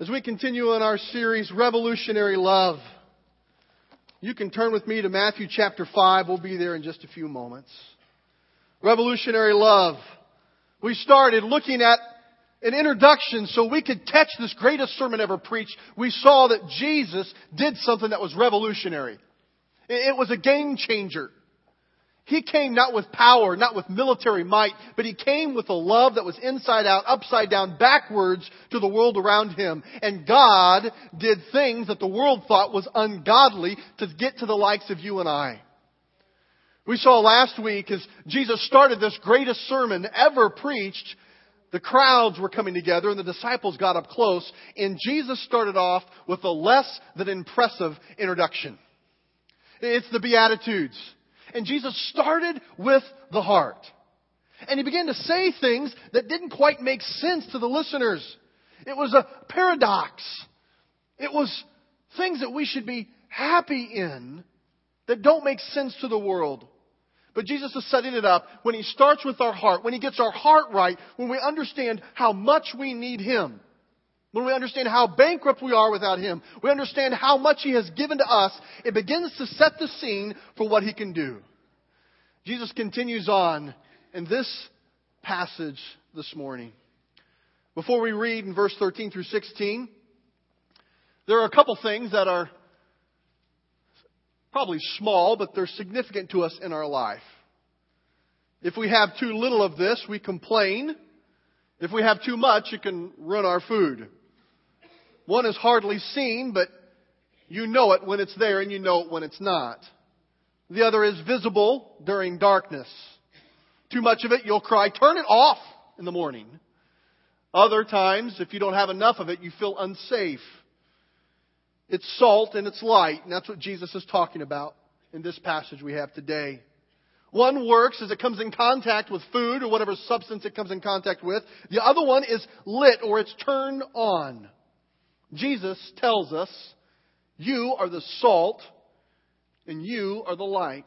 As we continue in our series, Revolutionary Love, you can turn with me to Matthew chapter 5. We'll be there in just a few moments. Revolutionary Love. We started looking at an introduction so we could catch this greatest sermon ever preached. We saw that Jesus did something that was revolutionary. It was a game changer. He came not with power, not with military might, but he came with a love that was inside out, upside down, backwards to the world around him. And God did things that the world thought was ungodly to get to the likes of you and I. We saw last week as Jesus started this greatest sermon ever preached, the crowds were coming together and the disciples got up close, and Jesus started off with a less than impressive introduction. It's the Beatitudes. And Jesus started with the heart. And he began to say things that didn't quite make sense to the listeners. It was a paradox. It was things that we should be happy in that don't make sense to the world. But Jesus is setting it up when he starts with our heart, when he gets our heart right, when we understand how much we need him. When we understand how bankrupt we are without Him, we understand how much He has given to us, it begins to set the scene for what He can do. Jesus continues on in this passage this morning. Before we read in verse 13 through 16, there are a couple things that are probably small, but they're significant to us in our life. If we have too little of this, we complain. If we have too much, it can ruin our food. One is hardly seen, but you know it when it's there and you know it when it's not. The other is visible during darkness. Too much of it, you'll cry, turn it off in the morning. Other times, if you don't have enough of it, you feel unsafe. It's salt and it's light, and that's what Jesus is talking about in this passage we have today. One works as it comes in contact with food or whatever substance it comes in contact with. The other one is lit or it's turned on. Jesus tells us, You are the salt and you are the light.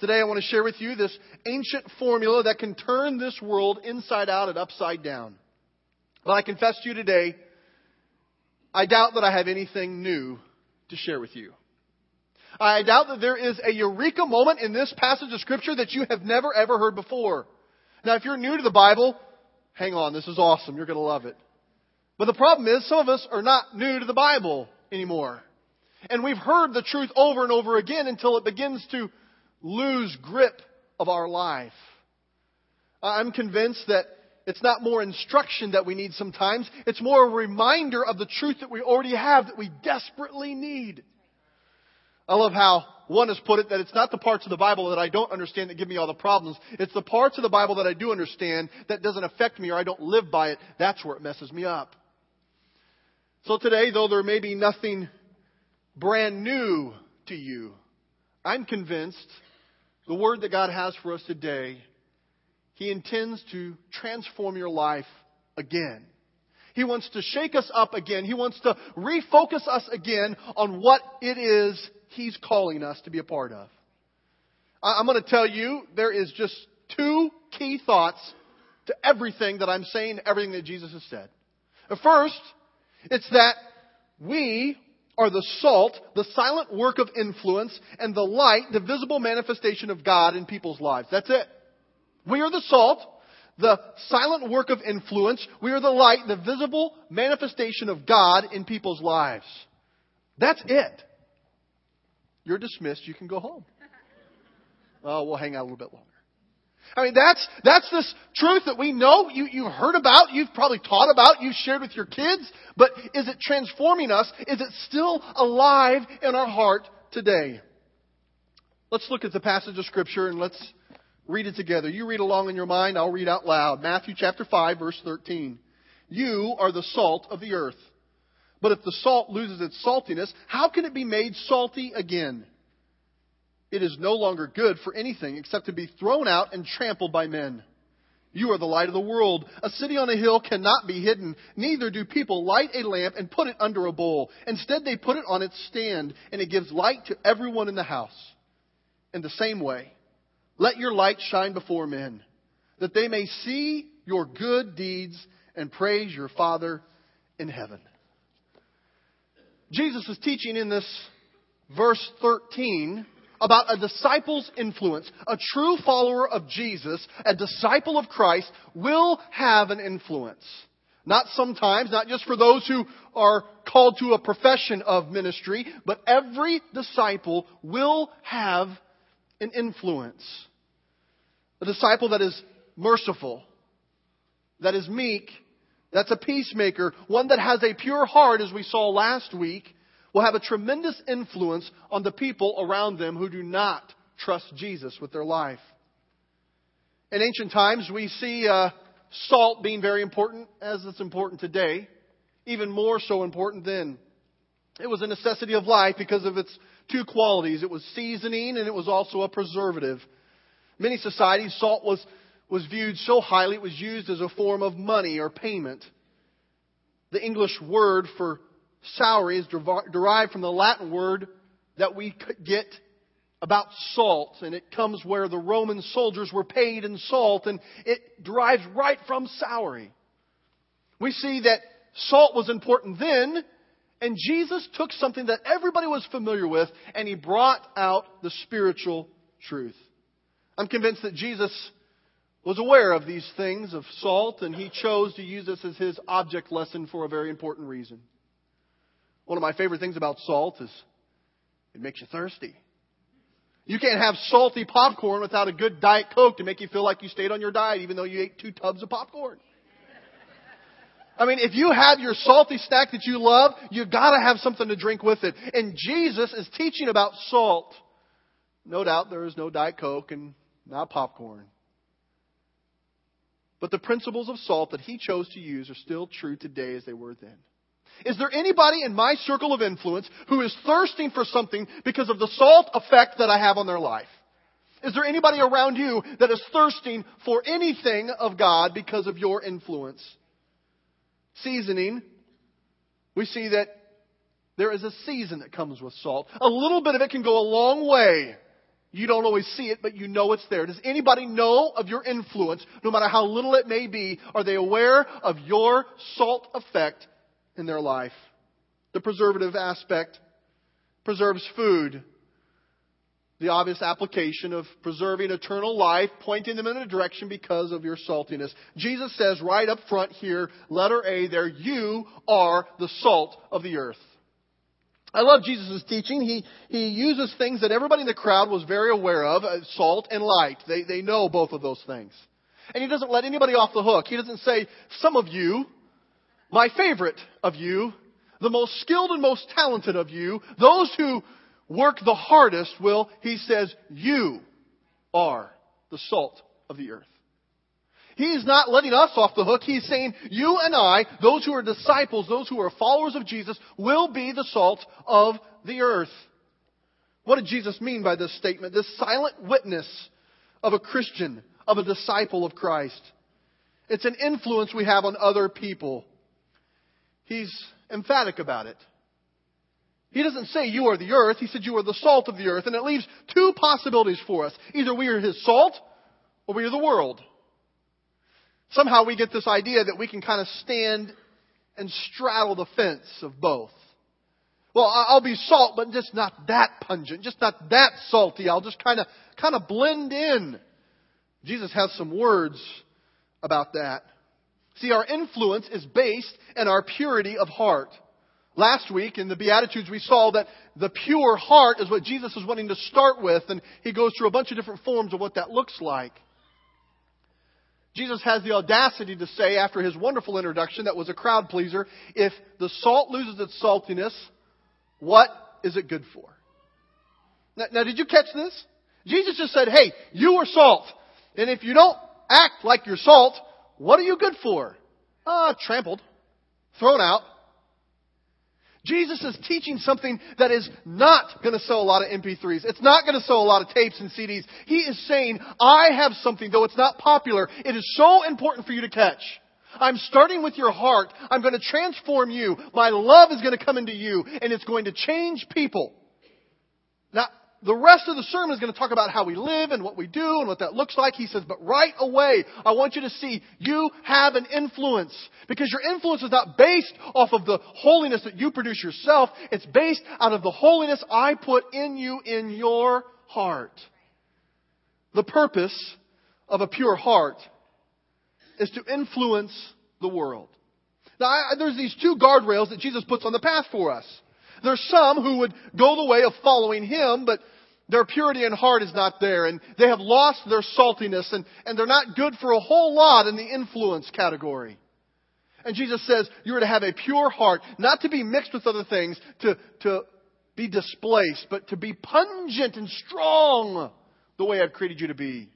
Today I want to share with you this ancient formula that can turn this world inside out and upside down. But I confess to you today, I doubt that I have anything new to share with you. I doubt that there is a eureka moment in this passage of Scripture that you have never ever heard before. Now, if you're new to the Bible, hang on, this is awesome. You're going to love it. But the problem is, some of us are not new to the Bible anymore. And we've heard the truth over and over again until it begins to lose grip of our life. I'm convinced that it's not more instruction that we need sometimes. It's more a reminder of the truth that we already have that we desperately need. I love how one has put it that it's not the parts of the Bible that I don't understand that give me all the problems. It's the parts of the Bible that I do understand that doesn't affect me or I don't live by it. That's where it messes me up. So today, though there may be nothing brand new to you, I'm convinced the word that God has for us today, He intends to transform your life again. He wants to shake us up again. He wants to refocus us again on what it is He's calling us to be a part of. I'm going to tell you there is just two key thoughts to everything that I'm saying, everything that Jesus has said. First, it's that we are the salt, the silent work of influence, and the light, the visible manifestation of God in people's lives. That's it. We are the salt, the silent work of influence. We are the light, the visible manifestation of God in people's lives. That's it. You're dismissed. You can go home. Oh, we'll hang out a little bit longer. I mean, that's, that's this truth that we know, you, you've heard about, you've probably taught about, you've shared with your kids, but is it transforming us? Is it still alive in our heart today? Let's look at the passage of Scripture and let's read it together. You read along in your mind, I'll read out loud. Matthew chapter 5, verse 13. You are the salt of the earth. But if the salt loses its saltiness, how can it be made salty again? It is no longer good for anything except to be thrown out and trampled by men. You are the light of the world. A city on a hill cannot be hidden. Neither do people light a lamp and put it under a bowl. Instead, they put it on its stand, and it gives light to everyone in the house. In the same way, let your light shine before men, that they may see your good deeds and praise your Father in heaven. Jesus is teaching in this verse 13 about a disciple's influence. A true follower of Jesus, a disciple of Christ, will have an influence. Not sometimes, not just for those who are called to a profession of ministry, but every disciple will have an influence. A disciple that is merciful, that is meek, that's a peacemaker, one that has a pure heart, as we saw last week, will have a tremendous influence on the people around them who do not trust Jesus with their life. In ancient times, we see uh, salt being very important, as it's important today, even more so important then. It was a necessity of life because of its two qualities. It was seasoning and it was also a preservative. Many societies, salt was, was viewed so highly it was used as a form of money or payment. The English word for salary is derived from the Latin word that we get about salt, and it comes where the Roman soldiers were paid in salt, and it derives right from salary. We see that salt was important then, and Jesus took something that everybody was familiar with, and he brought out the spiritual truth. I'm convinced that Jesus was aware of these things of salt, and he chose to use this as his object lesson for a very important reason. One of my favorite things about salt is it makes you thirsty. You can't have salty popcorn without a good Diet Coke to make you feel like you stayed on your diet even though you ate two tubs of popcorn. I mean, if you have your salty snack that you love, you gotta have something to drink with it. And Jesus is teaching about salt. No doubt there is no Diet Coke and not popcorn. But the principles of salt that he chose to use are still true today as they were then. Is there anybody in my circle of influence who is thirsting for something because of the salt effect that I have on their life? Is there anybody around you that is thirsting for anything of God because of your influence? Seasoning, we see that there is a season that comes with salt. A little bit of it can go a long way. You don't always see it, but you know it's there. Does anybody know of your influence, no matter how little it may be? Are they aware of your salt effect in their life. The preservative aspect preserves food. The obvious application of preserving eternal life, pointing them in a direction because of your saltiness. Jesus says right up front here, letter A there, you are the salt of the earth. I love Jesus' teaching. He, he uses things that everybody in the crowd was very aware of, uh, salt and light. They, they know both of those things. And he doesn't let anybody off the hook. He doesn't say, some of you, my favorite of you, the most skilled and most talented of you, those who work the hardest will, he says, you are the salt of the earth. He is not letting us off the hook. He's saying, you and I, those who are disciples, those who are followers of Jesus, will be the salt of the earth. What did Jesus mean by this statement? This silent witness of a Christian, of a disciple of Christ. It's an influence we have on other people he's emphatic about it. He doesn't say you are the earth. He said you are the salt of the earth. And it leaves two possibilities for us. Either we are his salt or we are the world. Somehow we get this idea that we can kind of stand and straddle the fence of both. Well, I'll be salt, but just not that pungent, just not that salty. I'll just kind of, kind of blend in. Jesus has some words about that. See, our influence is based in our purity of heart. Last week in the Beatitudes, we saw that the pure heart is what Jesus is wanting to start with, and he goes through a bunch of different forms of what that looks like. Jesus has the audacity to say, after his wonderful introduction that was a crowd pleaser, if the salt loses its saltiness, what is it good for? Now, now did you catch this? Jesus just said, hey, you are salt. And if you don't act like you're salt, what are you good for? Ah, uh, trampled, thrown out. Jesus is teaching something that is not going to sell a lot of MP3s. It's not going to sell a lot of tapes and CDs. He is saying, I have something, though it's not popular, it is so important for you to catch. I'm starting with your heart. I'm going to transform you. My love is going to come into you, and it's going to change people. Now, the rest of the sermon is going to talk about how we live and what we do and what that looks like. He says, but right away, I want you to see you have an influence. Because your influence is not based off of the holiness that you produce yourself. It's based out of the holiness I put in you in your heart. The purpose of a pure heart is to influence the world. Now, I, there's these two guardrails that Jesus puts on the path for us. There's some who would go the way of following Him, but their purity in heart is not there, and they have lost their saltiness, and, and they're not good for a whole lot in the influence category. And Jesus says you're to have a pure heart, not to be mixed with other things, to, to be displaced, but to be pungent and strong the way I've created you to be.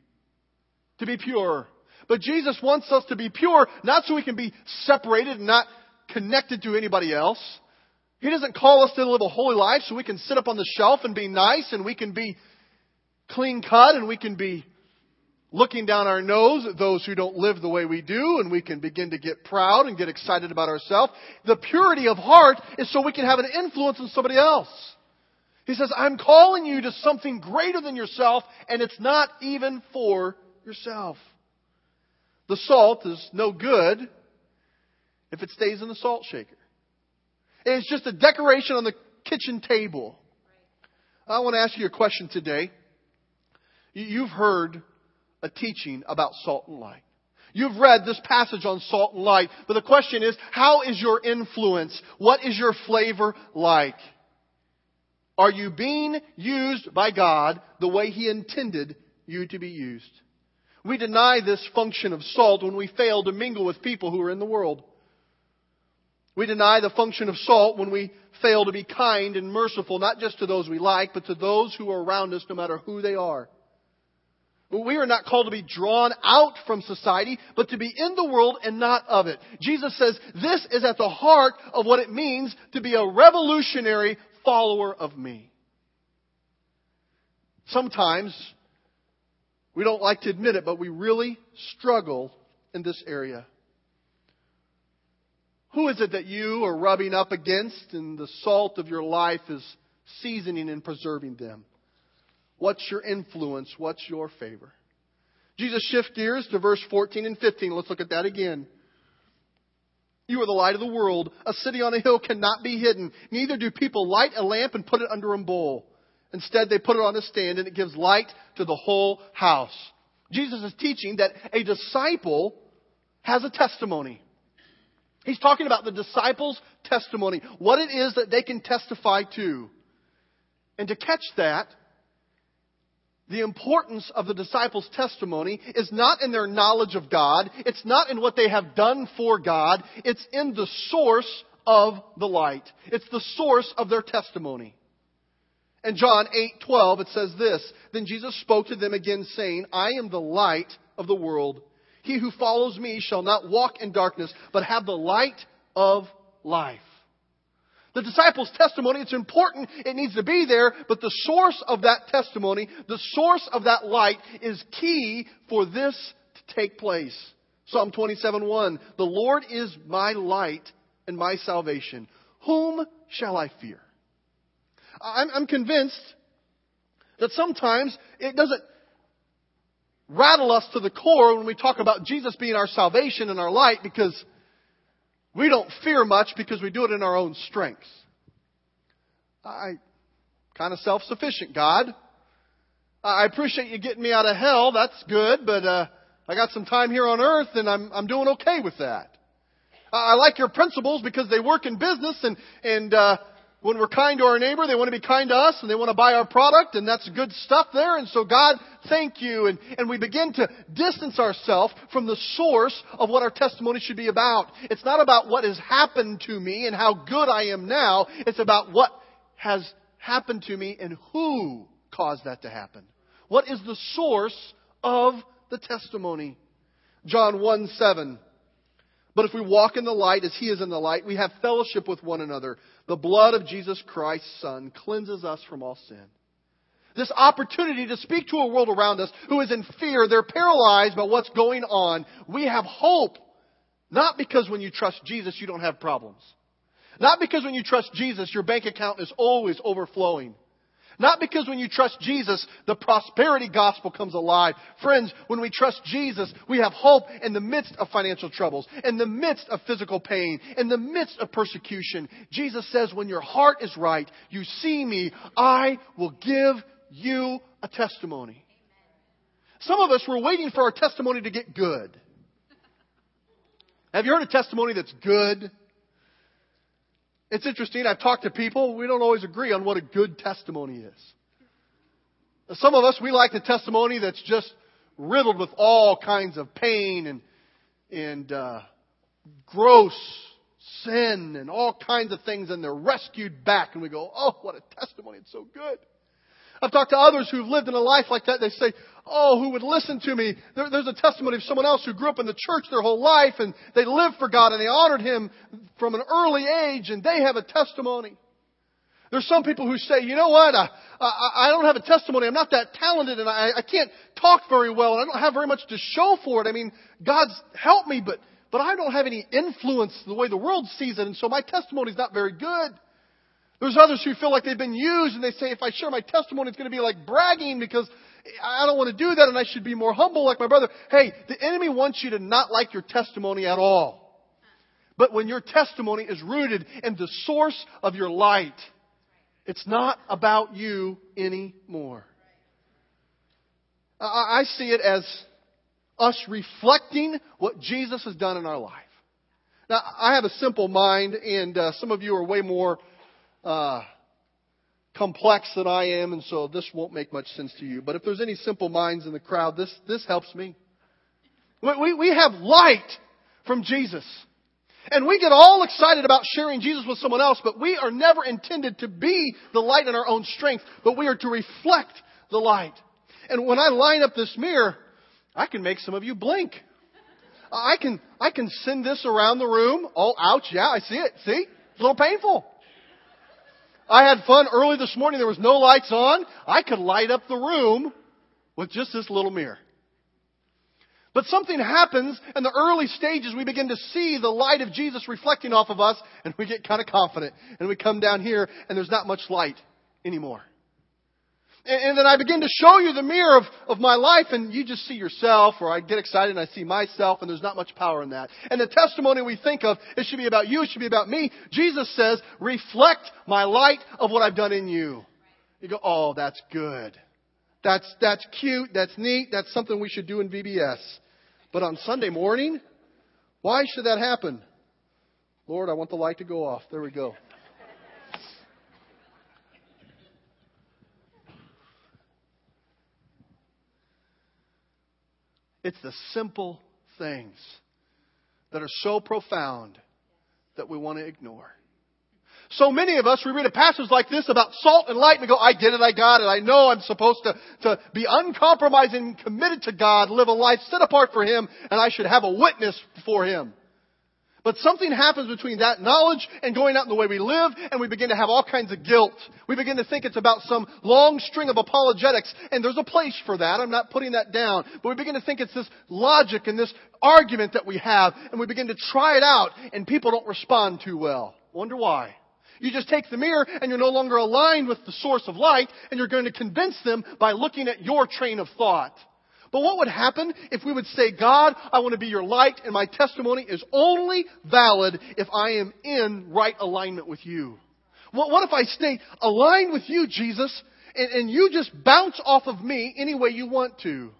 To be pure. But Jesus wants us to be pure, not so we can be separated and not connected to anybody else. He doesn't call us to live a holy life so we can sit up on the shelf and be nice and we can be clean cut and we can be looking down our nose at those who don't live the way we do and we can begin to get proud and get excited about ourselves. The purity of heart is so we can have an influence on somebody else. He says, I'm calling you to something greater than yourself and it's not even for yourself. The salt is no good if it stays in the salt shaker. It's just a decoration on the kitchen table. I want to ask you a question today. You've heard a teaching about salt and light. You've read this passage on salt and light, but the question is, how is your influence? What is your flavor like? Are you being used by God the way He intended you to be used? We deny this function of salt when we fail to mingle with people who are in the world. We deny the function of salt when we fail to be kind and merciful, not just to those we like, but to those who are around us, no matter who they are. But we are not called to be drawn out from society, but to be in the world and not of it. Jesus says this is at the heart of what it means to be a revolutionary follower of me. Sometimes we don't like to admit it, but we really struggle in this area. Who is it that you are rubbing up against and the salt of your life is seasoning and preserving them? What's your influence? What's your favor? Jesus shifts gears to verse 14 and 15. Let's look at that again. You are the light of the world. A city on a hill cannot be hidden. Neither do people light a lamp and put it under a bowl. Instead, they put it on a stand and it gives light to the whole house. Jesus is teaching that a disciple has a testimony. He's talking about the disciples' testimony, what it is that they can testify to. And to catch that, the importance of the disciples' testimony is not in their knowledge of God, it's not in what they have done for God, it's in the source of the light. It's the source of their testimony. In John 8:12 it says this, then Jesus spoke to them again saying, I am the light of the world. He who follows me shall not walk in darkness, but have the light of life. The disciples' testimony, it's important, it needs to be there, but the source of that testimony, the source of that light is key for this to take place. Psalm 27 1 The Lord is my light and my salvation. Whom shall I fear? I'm, I'm convinced that sometimes it doesn't rattle us to the core when we talk about Jesus being our salvation and our light because we don't fear much because we do it in our own strengths. I kind of self-sufficient, God. I appreciate you getting me out of hell. That's good, but uh, I got some time here on earth, and I'm I'm doing okay with that. I like your principles because they work in business, and and uh, when we're kind to our neighbor, they want to be kind to us and they want to buy our product and that's good stuff there. And so God, thank you. And, and we begin to distance ourselves from the source of what our testimony should be about. It's not about what has happened to me and how good I am now. It's about what has happened to me and who caused that to happen. What is the source of the testimony? John 1 7. But if we walk in the light as He is in the light, we have fellowship with one another. The blood of Jesus Christ's Son cleanses us from all sin. This opportunity to speak to a world around us who is in fear, they're paralyzed by what's going on. We have hope. Not because when you trust Jesus, you don't have problems. Not because when you trust Jesus, your bank account is always overflowing. Not because when you trust Jesus, the prosperity gospel comes alive. Friends, when we trust Jesus, we have hope in the midst of financial troubles, in the midst of physical pain, in the midst of persecution. Jesus says, when your heart is right, you see me, I will give you a testimony. Some of us were waiting for our testimony to get good. Have you heard a testimony that's good? It's interesting. I've talked to people. We don't always agree on what a good testimony is. Some of us, we like the testimony that's just riddled with all kinds of pain and, and uh, gross sin and all kinds of things, and they're rescued back, and we go, oh, what a testimony. It's so good. I've talked to others who've lived in a life like that. They say, Oh, who would listen to me? There, there's a testimony of someone else who grew up in the church their whole life and they lived for God and they honored Him from an early age and they have a testimony. There's some people who say, you know what, I, I, I don't have a testimony. I'm not that talented and I, I can't talk very well and I don't have very much to show for it. I mean, God's helped me, but, but I don't have any influence the way the world sees it and so my testimony's not very good. There's others who feel like they've been used and they say, if I share my testimony, it's going to be like bragging because I don't want to do that and I should be more humble like my brother. Hey, the enemy wants you to not like your testimony at all. But when your testimony is rooted in the source of your light, it's not about you anymore. I see it as us reflecting what Jesus has done in our life. Now, I have a simple mind, and uh, some of you are way more uh, complex than I am, and so this won't make much sense to you. But if there's any simple minds in the crowd, this, this helps me. We, we have light from Jesus. And we get all excited about sharing Jesus with someone else, but we are never intended to be the light in our own strength, but we are to reflect the light. And when I line up this mirror, I can make some of you blink. I can, I can send this around the room. Oh, ouch. Yeah, I see it. See? It's a little painful. I had fun early this morning. There was no lights on. I could light up the room with just this little mirror. But something happens in the early stages. We begin to see the light of Jesus reflecting off of us, and we get kind of confident. And we come down here, and there's not much light anymore. And, then I begin to show you the mirror of, of my life and you just see yourself or I get excited and I see myself and there's not much power in that. And the testimony we think of, it should be about you, it should be about me. Jesus says, reflect my light of what I've done in you. You go, oh, that's good. That's, that's cute. That's neat. That's something we should do in VBS. But on Sunday morning, why should that happen? Lord, I want the light to go off. There we go. It's the simple things that are so profound that we want to ignore. So many of us, we read a passage like this about salt and light and we go, I get it, I got it, I know I'm supposed to, to be uncompromising, committed to God, live a life set apart for Him, and I should have a witness for Him. But something happens between that knowledge and going out in the way we live, and we begin to have all kinds of guilt. We begin to think it's about some long string of apologetics, and there's a place for that. I'm not putting that down. But we begin to think it's this logic and this argument that we have, and we begin to try it out, and people don't respond too well. Wonder why? You just take the mirror and you're no longer aligned with the source of light, and you're going to convince them by looking at your train of thought. But what would happen if we would say, God, I want to be your light and my testimony is only valid if I am in right alignment with you? What, what if I stay aligned with you, Jesus, and, and you just bounce off of me any way you want to?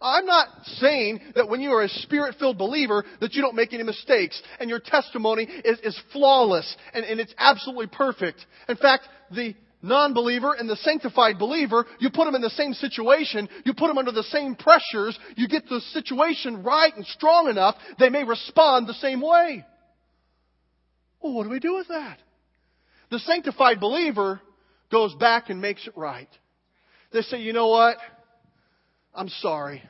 I'm not saying that when you are a spirit filled believer that you don't make any mistakes and your testimony is, is flawless and, and it's absolutely perfect. In fact, the non-believer and the sanctified believer, you put them in the same situation, you put them under the same pressures, you get the situation right and strong enough, they may respond the same way. Well, what do we do with that? The sanctified believer goes back and makes it right. They say, you know what? I'm sorry.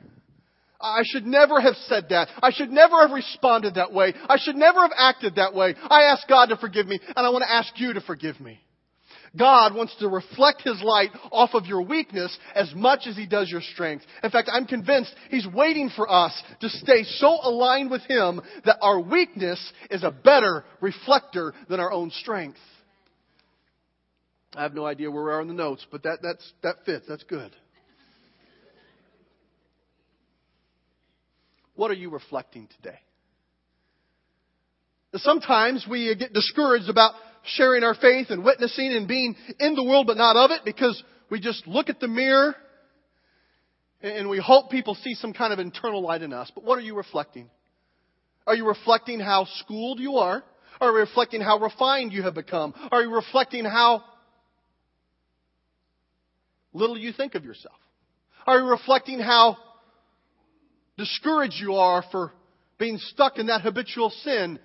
I should never have said that. I should never have responded that way. I should never have acted that way. I ask God to forgive me, and I want to ask you to forgive me. God wants to reflect His light off of your weakness as much as He does your strength. In fact, I'm convinced He's waiting for us to stay so aligned with Him that our weakness is a better reflector than our own strength. I have no idea where we are in the notes, but that, that's, that fits. That's good. What are you reflecting today? Sometimes we get discouraged about sharing our faith and witnessing and being in the world but not of it because we just look at the mirror and we hope people see some kind of internal light in us. But what are you reflecting? Are you reflecting how schooled you are? Are you reflecting how refined you have become? Are you reflecting how little you think of yourself? Are you reflecting how discouraged you are for being stuck in that habitual sin?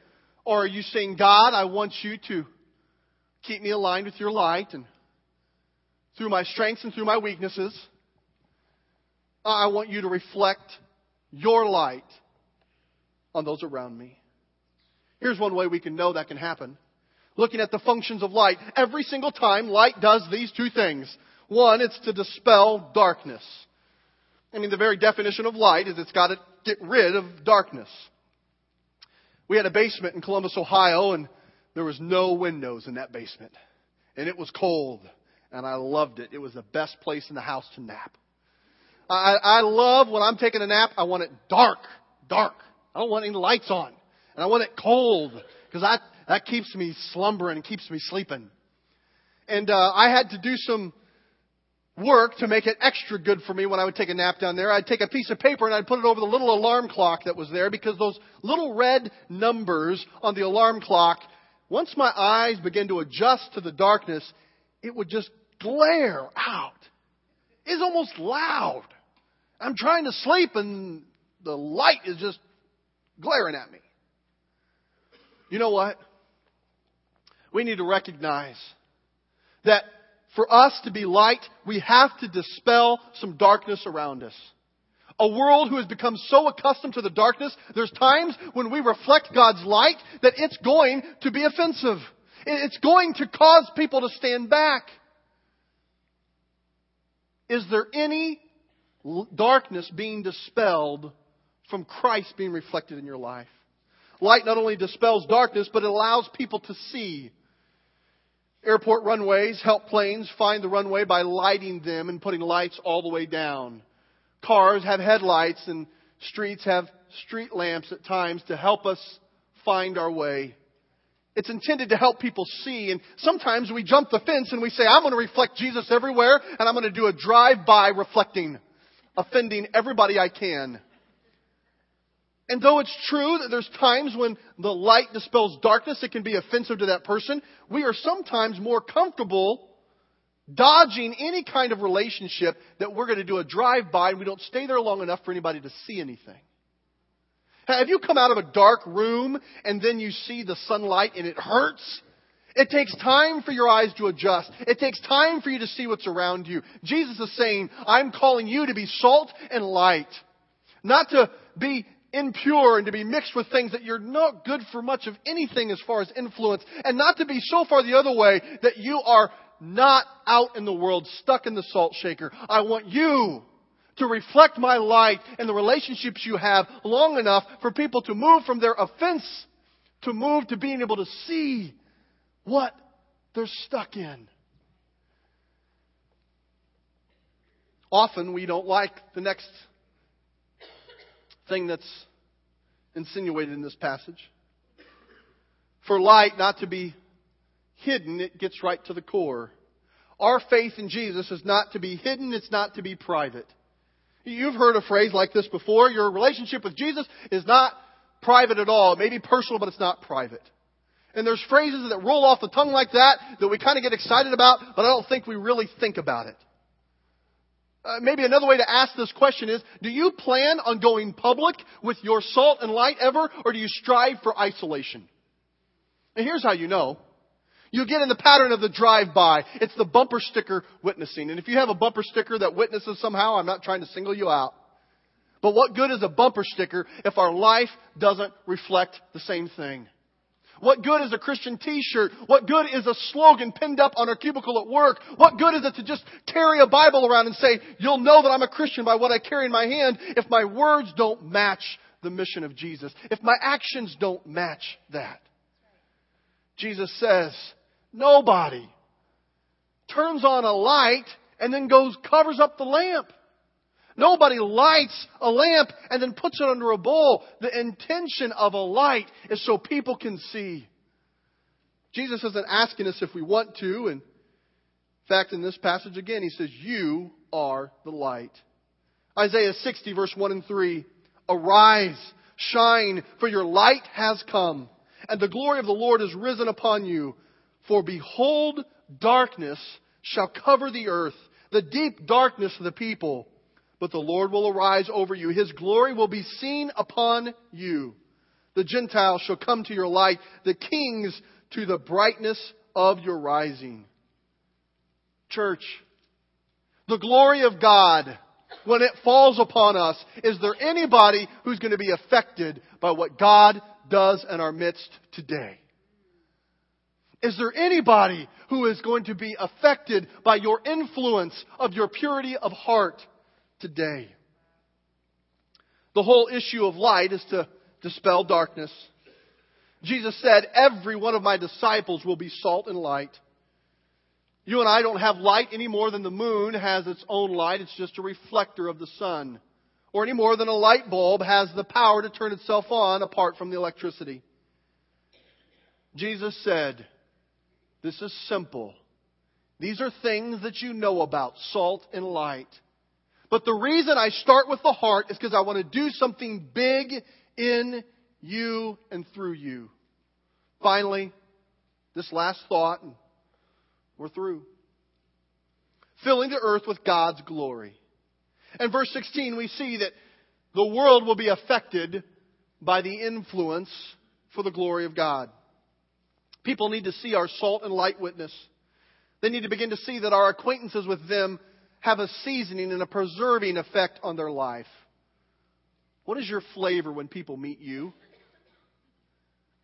Or are you saying, God, I want you to keep me aligned with your light and through my strengths and through my weaknesses, I want you to reflect your light on those around me. Here's one way we can know that can happen. Looking at the functions of light. Every single time, light does these two things. One, it's to dispel darkness. I mean, the very definition of light is it's got to get rid of darkness. We had a basement in Columbus, Ohio, and there was no windows in that basement. And it was cold, and I loved it. It was the best place in the house to nap. I, I love when I'm taking a nap, I want it dark, dark. I don't want any lights on. And I want it cold, because that, that keeps me slumbering and keeps me sleeping. And uh, I had to do some work to make it extra good for me when I would take a nap down there. I'd take a piece of paper and I'd put it over the little alarm clock that was there because those little red numbers on the alarm clock, once my eyes began to adjust to the darkness, it would just glare out. It's almost loud. I'm trying to sleep and the light is just glaring at me. You know what? We need to recognize that for us to be light, we have to dispel some darkness around us. A world who has become so accustomed to the darkness, there's times when we reflect God's light that it's going to be offensive. It's going to cause people to stand back. Is there any darkness being dispelled from Christ being reflected in your life? Light not only dispels darkness, but it allows people to see. Airport runways help planes find the runway by lighting them and putting lights all the way down. Cars have headlights and streets have street lamps at times to help us find our way. It's intended to help people see. And sometimes we jump the fence and we say, I'm going to reflect Jesus everywhere and I'm going to do a drive-by reflecting, offending everybody I can. And though it's true that there's times when the light dispels darkness, it can be offensive to that person, we are sometimes more comfortable dodging any kind of relationship that we're going to do a drive-by and we don't stay there long enough for anybody to see anything. Have you come out of a dark room and then you see the sunlight and it hurts? It takes time for your eyes to adjust. It takes time for you to see what's around you. Jesus is saying, I'm calling you to be salt and light. Not to be impure and to be mixed with things that you're not good for much of anything as far as influence, and not to be so far the other way that you are not out in the world, stuck in the salt shaker. I want you to reflect my light and the relationships you have long enough for people to move from their offense to move to being able to see what they're stuck in. Often we don't like the next thing that's insinuated in this passage. For light not to be hidden, it gets right to the core. Our faith in Jesus is not to be hidden, it's not to be private. You've heard a phrase like this before. Your relationship with Jesus is not private at all. It may be personal, but it's not private. And there's phrases that roll off the tongue like that that we kind of get excited about, but I don't think we really think about it. Uh, maybe another way to ask this question is, do you plan on going public with your salt and light ever, or do you strive for isolation? And here's how you know. You get in the pattern of the drive-by. It's the bumper sticker witnessing. And if you have a bumper sticker that witnesses somehow, I'm not trying to single you out. But what good is a bumper sticker if our life doesn't reflect the same thing? What good is a Christian t-shirt? What good is a slogan pinned up on our cubicle at work? What good is it to just carry a Bible around and say, you'll know that I'm a Christian by what I carry in my hand if my words don't match the mission of Jesus? If my actions don't match that? Jesus says, nobody turns on a light and then goes covers up the lamp. Nobody lights a lamp and then puts it under a bowl. The intention of a light is so people can see. Jesus isn't asking us if we want to. And in fact, in this passage again, he says, You are the light. Isaiah 60, verse 1 and 3. Arise, shine, for your light has come, and the glory of the Lord is risen upon you. For behold, darkness shall cover the earth, the deep darkness of the people. But the Lord will arise over you. His glory will be seen upon you. The Gentiles shall come to your light, the kings to the brightness of your rising. Church, the glory of God, when it falls upon us, is there anybody who's going to be affected by what God does in our midst today? Is there anybody who is going to be affected by your influence of your purity of heart today? The whole issue of light is to dispel darkness. Jesus said, Every one of my disciples will be salt and light. You and I don't have light any more than the moon has its own light. It's just a reflector of the sun. Or any more than a light bulb has the power to turn itself on apart from the electricity. Jesus said, this is simple. These are things that you know about salt and light. But the reason I start with the heart is because I want to do something big in you and through you. Finally, this last thought, and we're through. Filling the earth with God's glory. In verse 16, we see that the world will be affected by the influence for the glory of God. People need to see our salt and light witness. They need to begin to see that our acquaintances with them have a seasoning and a preserving effect on their life. What is your flavor when people meet you?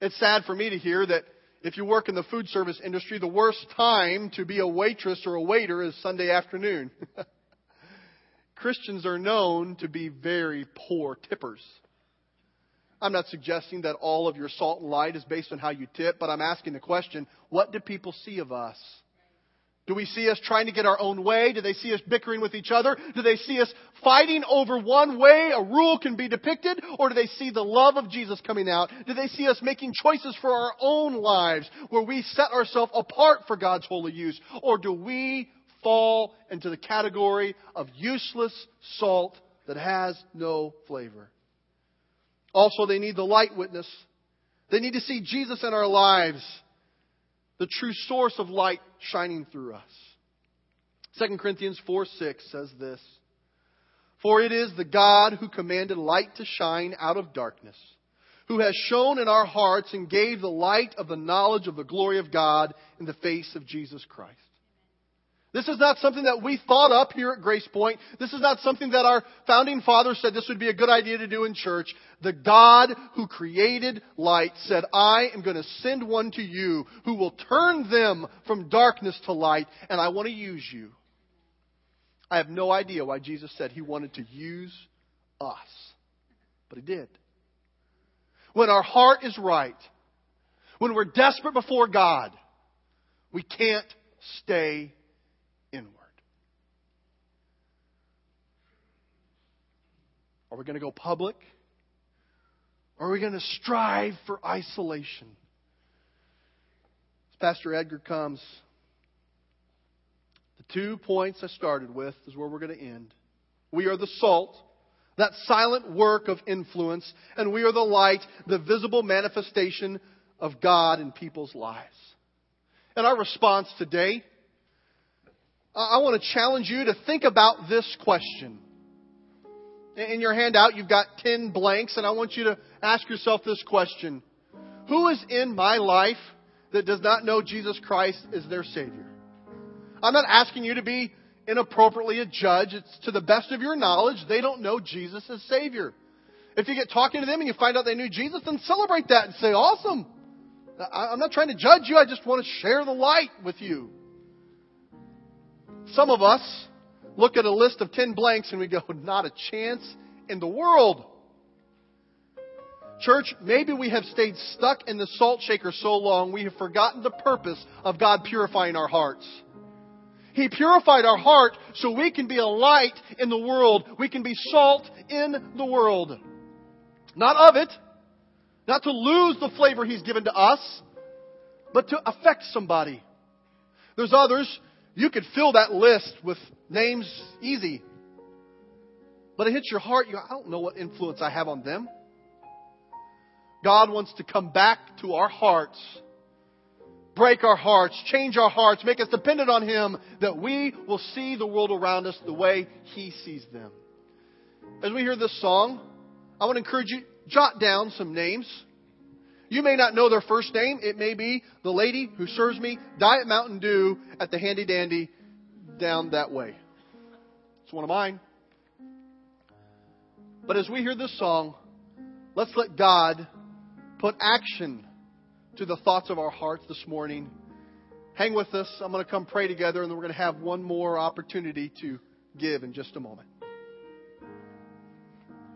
It's sad for me to hear that if you work in the food service industry, the worst time to be a waitress or a waiter is Sunday afternoon. Christians are known to be very poor tippers. I'm not suggesting that all of your salt and light is based on how you tip, but I'm asking the question what do people see of us? Do we see us trying to get our own way? Do they see us bickering with each other? Do they see us fighting over one way a rule can be depicted? Or do they see the love of Jesus coming out? Do they see us making choices for our own lives where we set ourselves apart for God's holy use? Or do we fall into the category of useless salt that has no flavor? Also, they need the light witness. They need to see Jesus in our lives, the true source of light shining through us. 2 Corinthians 4 6 says this For it is the God who commanded light to shine out of darkness, who has shone in our hearts and gave the light of the knowledge of the glory of God in the face of Jesus Christ. This is not something that we thought up here at Grace Point. This is not something that our founding fathers said this would be a good idea to do in church. The God who created light said, I am going to send one to you who will turn them from darkness to light, and I want to use you. I have no idea why Jesus said he wanted to use us, but he did. When our heart is right, when we're desperate before God, we can't stay Are we going to go public? Are we going to strive for isolation? As Pastor Edgar comes, the two points I started with is where we're going to end. We are the salt, that silent work of influence, and we are the light, the visible manifestation of God in people's lives. And our response today I want to challenge you to think about this question. In your handout, you've got 10 blanks, and I want you to ask yourself this question Who is in my life that does not know Jesus Christ as their Savior? I'm not asking you to be inappropriately a judge. It's to the best of your knowledge, they don't know Jesus as Savior. If you get talking to them and you find out they knew Jesus, then celebrate that and say, Awesome. I'm not trying to judge you, I just want to share the light with you. Some of us look at a list of 10 blanks and we go, not a chance in the world. Church, maybe we have stayed stuck in the salt shaker so long we have forgotten the purpose of God purifying our hearts. He purified our heart so we can be a light in the world. We can be salt in the world. Not of it, not to lose the flavor He's given to us, but to affect somebody. There's others, you could fill that list with names easy. But it hits your heart, you I don't know what influence I have on them. God wants to come back to our hearts break our hearts, change our hearts, make us dependent on Him, that we will see the world around us the way He sees them. As we hear this song, I want to encourage you, jot down some names. You may not know their first name. It may be the lady who serves me Diet Mountain Dew at the Handy Dandy down that way. It's one of mine. But as we hear this song, let's let God put action to the thoughts of our hearts this morning. Hang with us. I'm going to come pray together, and then we're going to have one more opportunity to give in just a moment.